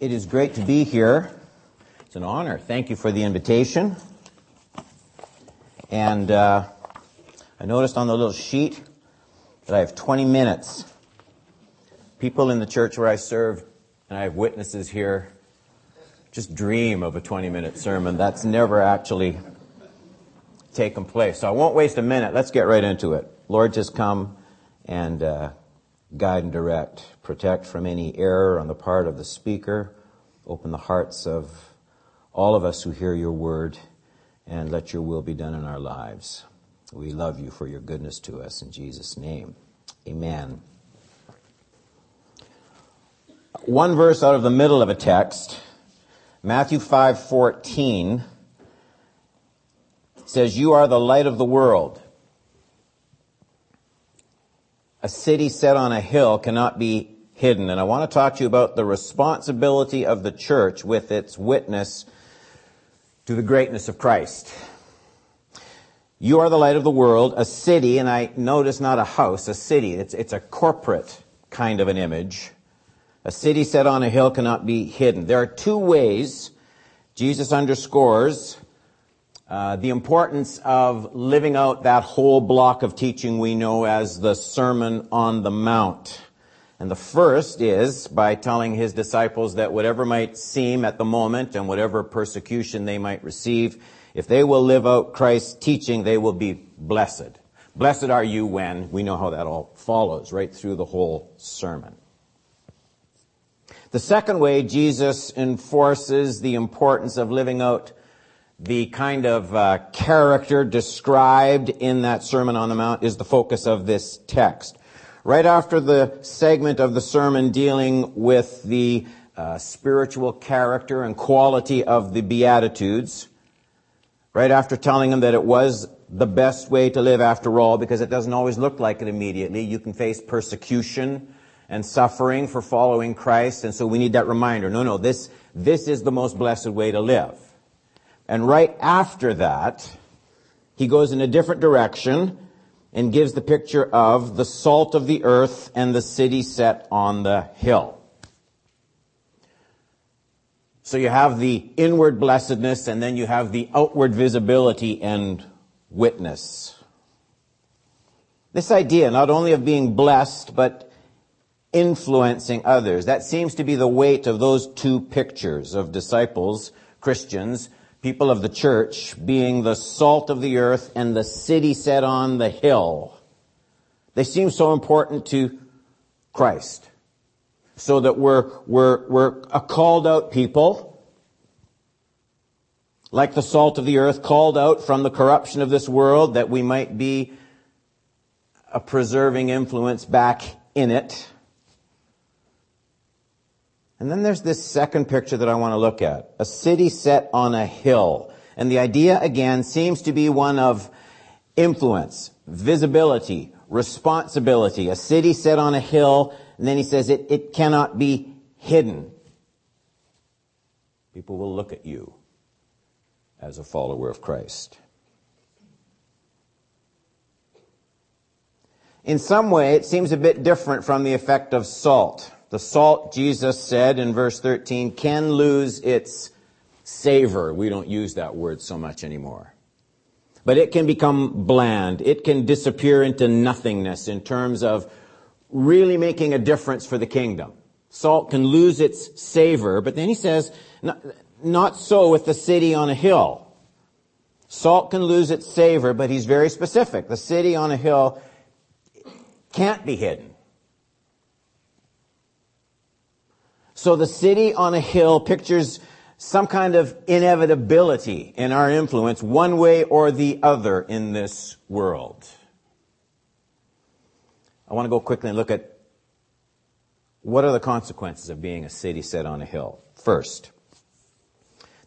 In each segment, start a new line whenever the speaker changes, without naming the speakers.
It is great to be here. It's an honor. Thank you for the invitation. And uh, I noticed on the little sheet that I have 20 minutes. People in the church where I serve, and I have witnesses here, just dream of a 20 minute sermon. That's never actually taken place. So I won't waste a minute. Let's get right into it. Lord, just come and uh, guide and direct, protect from any error on the part of the speaker, open the hearts of all of us who hear your word, and let your will be done in our lives. We love you for your goodness to us in Jesus' name. Amen. One verse out of the middle of a text, Matthew 5:14 says you are the light of the world. A city set on a hill cannot be hidden. And I want to talk to you about the responsibility of the church with its witness to the greatness of Christ. You are the light of the world, a city, and I notice not a house, a city. It's, it's a corporate kind of an image. A city set on a hill cannot be hidden. There are two ways Jesus underscores Uh, the importance of living out that whole block of teaching we know as the Sermon on the Mount. And the first is by telling his disciples that whatever might seem at the moment and whatever persecution they might receive, if they will live out Christ's teaching, they will be blessed. Blessed are you when, we know how that all follows right through the whole sermon. The second way Jesus enforces the importance of living out the kind of uh, character described in that Sermon on the Mount is the focus of this text. Right after the segment of the sermon dealing with the uh, spiritual character and quality of the Beatitudes, right after telling them that it was the best way to live after all, because it doesn't always look like it immediately. You can face persecution and suffering for following Christ, and so we need that reminder. No, no, this, this is the most blessed way to live. And right after that, he goes in a different direction and gives the picture of the salt of the earth and the city set on the hill. So you have the inward blessedness and then you have the outward visibility and witness. This idea not only of being blessed, but influencing others. That seems to be the weight of those two pictures of disciples, Christians, people of the church being the salt of the earth and the city set on the hill. They seem so important to Christ. So that we're, we're, we're a called out people, like the salt of the earth, called out from the corruption of this world, that we might be a preserving influence back in it. And then there's this second picture that I want to look at. A city set on a hill. And the idea again seems to be one of influence, visibility, responsibility. A city set on a hill, and then he says it, it cannot be hidden. People will look at you as a follower of Christ. In some way, it seems a bit different from the effect of salt. The salt, Jesus said in verse 13, can lose its savor. We don't use that word so much anymore. But it can become bland. It can disappear into nothingness in terms of really making a difference for the kingdom. Salt can lose its savor, but then he says, not, so with the city on a hill. Salt can lose its savor, but he's very specific. The city on a hill can't be hidden. So the city on a hill pictures some kind of inevitability in our influence one way or the other in this world. I want to go quickly and look at what are the consequences of being a city set on a hill. First,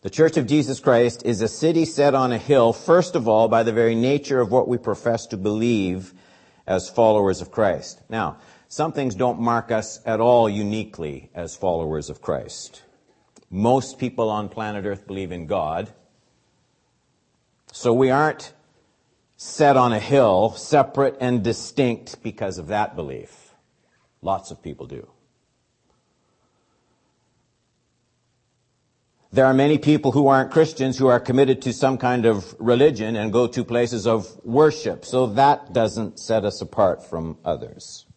the Church of Jesus Christ is a city set on a hill, first of all, by the very nature of what we profess to believe as followers of Christ. Now, some things don't mark us at all uniquely as followers of Christ. Most people on planet Earth believe in God. So we aren't set on a hill, separate and distinct because of that belief. Lots of people do. There are many people who aren't Christians who are committed to some kind of religion and go to places of worship. So that doesn't set us apart from others.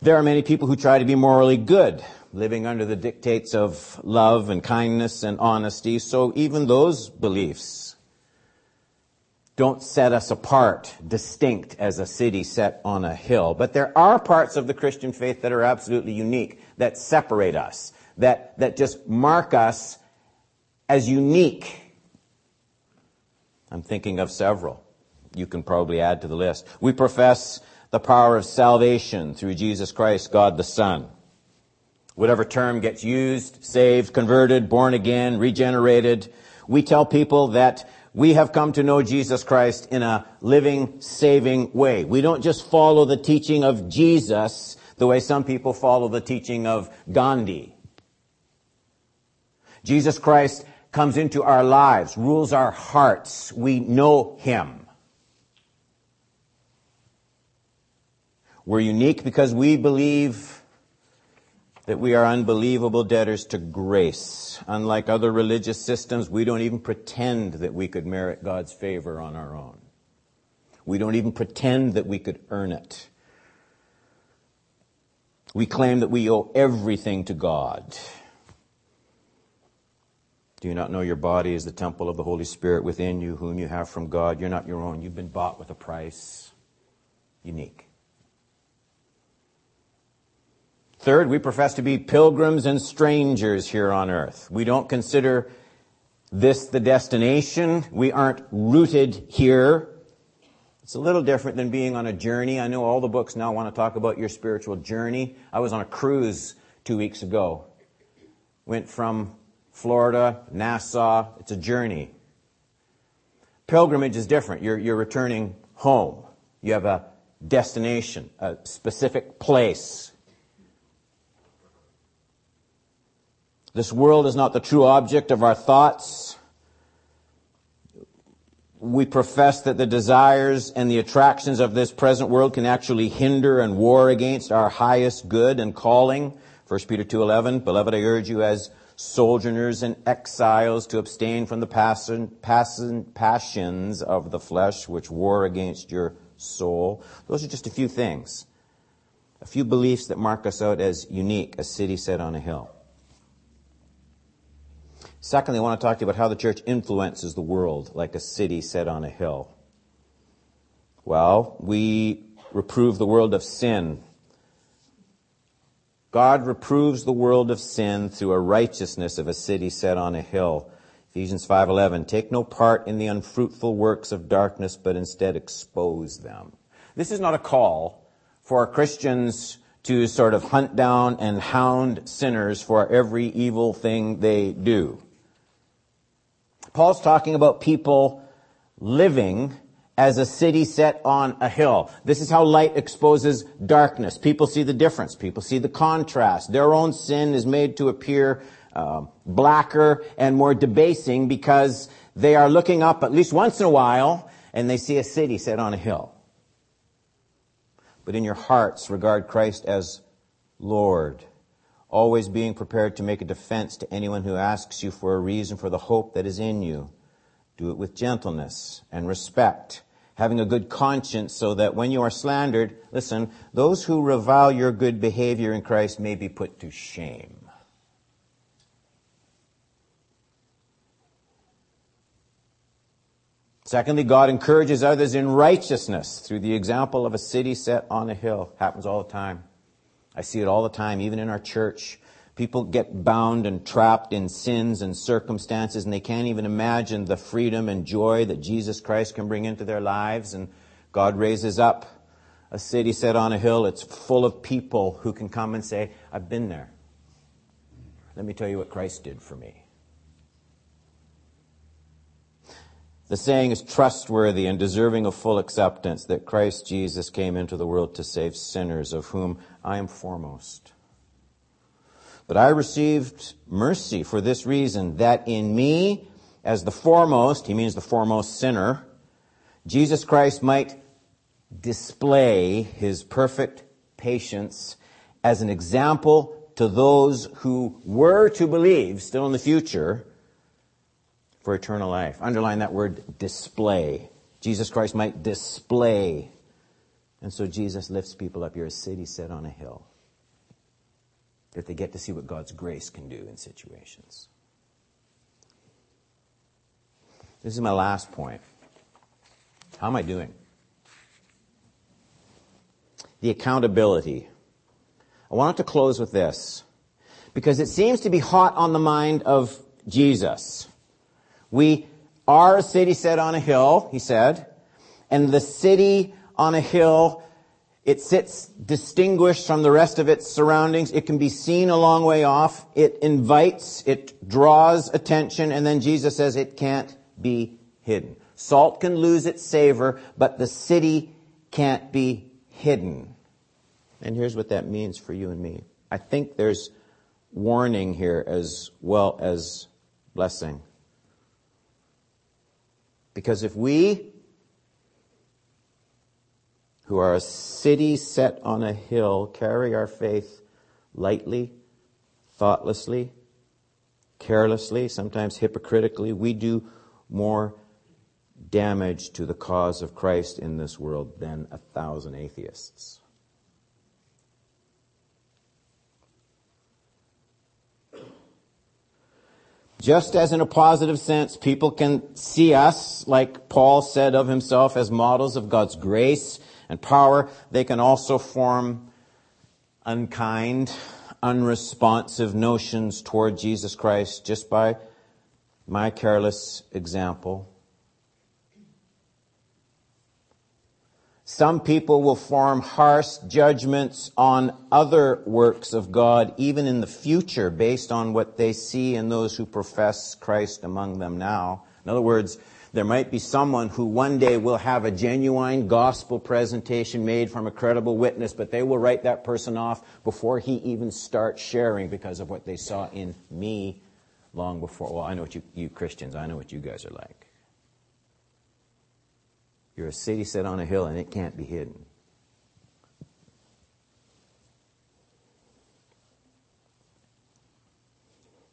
There are many people who try to be morally good, living under the dictates of love and kindness and honesty. So even those beliefs don't set us apart, distinct as a city set on a hill. But there are parts of the Christian faith that are absolutely unique, that separate us that, that just mark us as unique. I'm thinking of several. You can probably add to the list. We profess the power of salvation through Jesus Christ, God the Son. Whatever term gets used, saved, converted, born again, regenerated, we tell people that we have come to know Jesus Christ in a living, saving way. We don't just follow the teaching of Jesus the way some people follow the teaching of Gandhi Jesus Christ comes into our lives, rules our hearts. We know Him. We're unique because we believe that we are unbelievable debtors to grace. Unlike other religious systems, we don't even pretend that we could merit God's favor on our own. We don't even pretend that we could earn it. We claim that we owe everything to God. Do you not know your body is the temple of the Holy Spirit within you, whom you have from God? You're not your own. You've been bought with a price. Unique. Third, we profess to be pilgrims and strangers here on earth. We don't consider this the destination. We aren't rooted here. It's a little different than being on a journey. I know all the books now want to talk about your spiritual journey. I was on a cruise two weeks ago. Went from Florida, Nassau. It's a journey. Pilgrimage is different. You're, you're returning home. You have a destination, a specific place. This world is not the true object of our thoughts. We profess that the desires and the attractions of this present world can actually hinder and war against our highest good and calling. 1 Peter 2.11, Beloved, I urge you as sojourners and exiles to abstain from the passion, passion, passions of the flesh which war against your soul. Those are just a few things. A few beliefs that mark us out as unique, a city set on a hill. Secondly, I want to talk to you about how the church influences the world like a city set on a hill. Well, we reprove the world of sin God reproves the world of sin through a righteousness of a city set on a hill. Ephesians 5:11 Take no part in the unfruitful works of darkness but instead expose them. This is not a call for Christians to sort of hunt down and hound sinners for every evil thing they do. Paul's talking about people living as a city set on a hill. This is how light exposes darkness. People see the difference. People see the contrast. Their own sin is made to appear uh, blacker and more debasing because they are looking up at least once in a while and they see a city set on a hill. But in your hearts, regard Christ as Lord, always being prepared to make a defense to anyone who asks you for a reason for the hope that is in you. Do it with gentleness and respect having a good conscience so that when you are slandered, listen, those who revile your good behavior in Christ may be put to shame. Secondly, God encourages others in righteousness through the example of a city set on a hill. Happens all the time. I see it all the time, even in our church. People get bound and trapped in sins and circumstances, and they can't even imagine the freedom and joy that Jesus Christ can bring into their lives. And God raises up a city set on a hill. It's full of people who can come and say, I've been there. Let me tell you what Christ did for me. The saying is trustworthy and deserving of full acceptance that Christ Jesus came into the world to save sinners, of whom I am foremost. But I received mercy for this reason, that in me, as the foremost, he means the foremost sinner, Jesus Christ might display his perfect patience as an example to those who were to believe still in the future for eternal life. Underline that word display. Jesus Christ might display. And so Jesus lifts people up. You're a city set on a hill. That they get to see what God's grace can do in situations. This is my last point. How am I doing? The accountability. I wanted to close with this because it seems to be hot on the mind of Jesus. We are a city set on a hill, he said, and the city on a hill, it sits distinguished from the rest of its surroundings. It can be seen a long way off. It invites, it draws attention, and then Jesus says it can't be hidden. Salt can lose its savor, but the city can't be hidden. And here's what that means for you and me. I think there's warning here as well as blessing. Because if we, who are a city set on a hill, carry our faith lightly, thoughtlessly, carelessly, sometimes hypocritically, we do more damage to the cause of Christ in this world than a thousand atheists. Just as in a positive sense, people can see us, like Paul said of himself, as models of God's grace and power, they can also form unkind, unresponsive notions toward Jesus Christ just by my careless example. Some people will form harsh judgments on other works of God, even in the future, based on what they see in those who profess Christ among them now. In other words, there might be someone who one day will have a genuine gospel presentation made from a credible witness, but they will write that person off before he even starts sharing because of what they saw in me long before. Well, I know what you, you Christians, I know what you guys are like. You're a city set on a hill and it can't be hidden.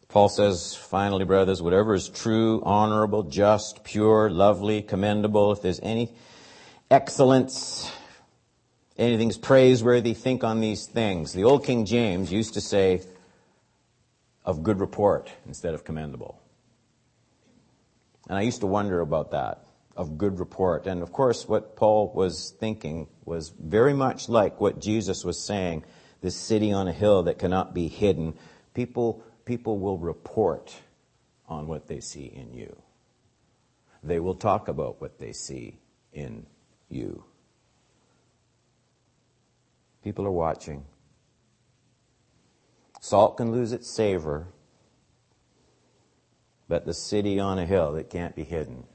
Paul says, finally, brothers, whatever is true, honorable, just, pure, lovely, commendable, if there's any excellence, anything's praiseworthy, think on these things. The old King James used to say, of good report instead of commendable. And I used to wonder about that of good report. And of course, what Paul was thinking was very much like what Jesus was saying this city on a hill that cannot be hidden. People, people will report on what they see in you, they will talk about what they see in you. People are watching. Salt can lose its savor, but the city on a hill that can't be hidden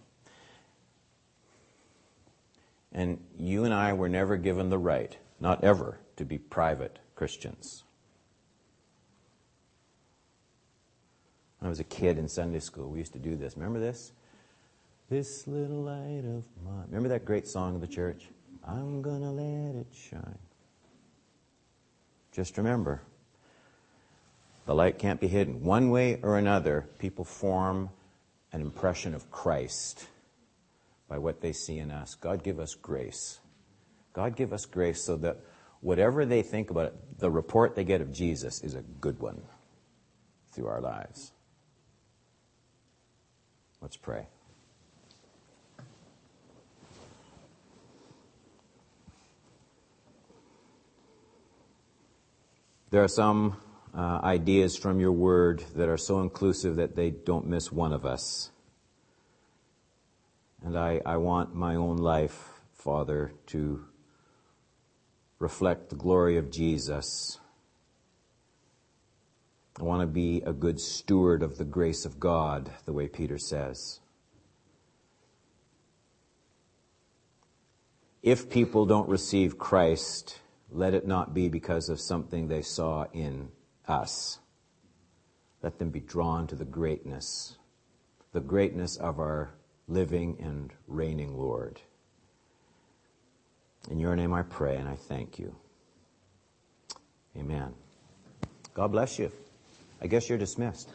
and you and I were never given the right, not ever, to be private Christians. When I was a kid in Sunday school, we used to do this. Remember this? This little light of mine. Remember that great song of the church? I'm gonna let it shine. Just remember, the light can't be hidden. One way or another, people form an impression of Christ by what they see in us. God give us grace. God give us grace so that whatever they think about it, the report they get of Jesus is a good one through our lives. Let's pray. There are some uh, ideas from your word that are so inclusive that they don't miss one of us. And I, I want my own life, Father, to reflect the glory of Jesus. I want to be a good steward of the grace of God, the way Peter says. If people don't receive Christ, let it not be because of something they saw in us. Let them be drawn to the greatness, the greatness of our living and reigning Lord. In your name I pray and I thank you. Amen. God bless you. I guess you're dismissed.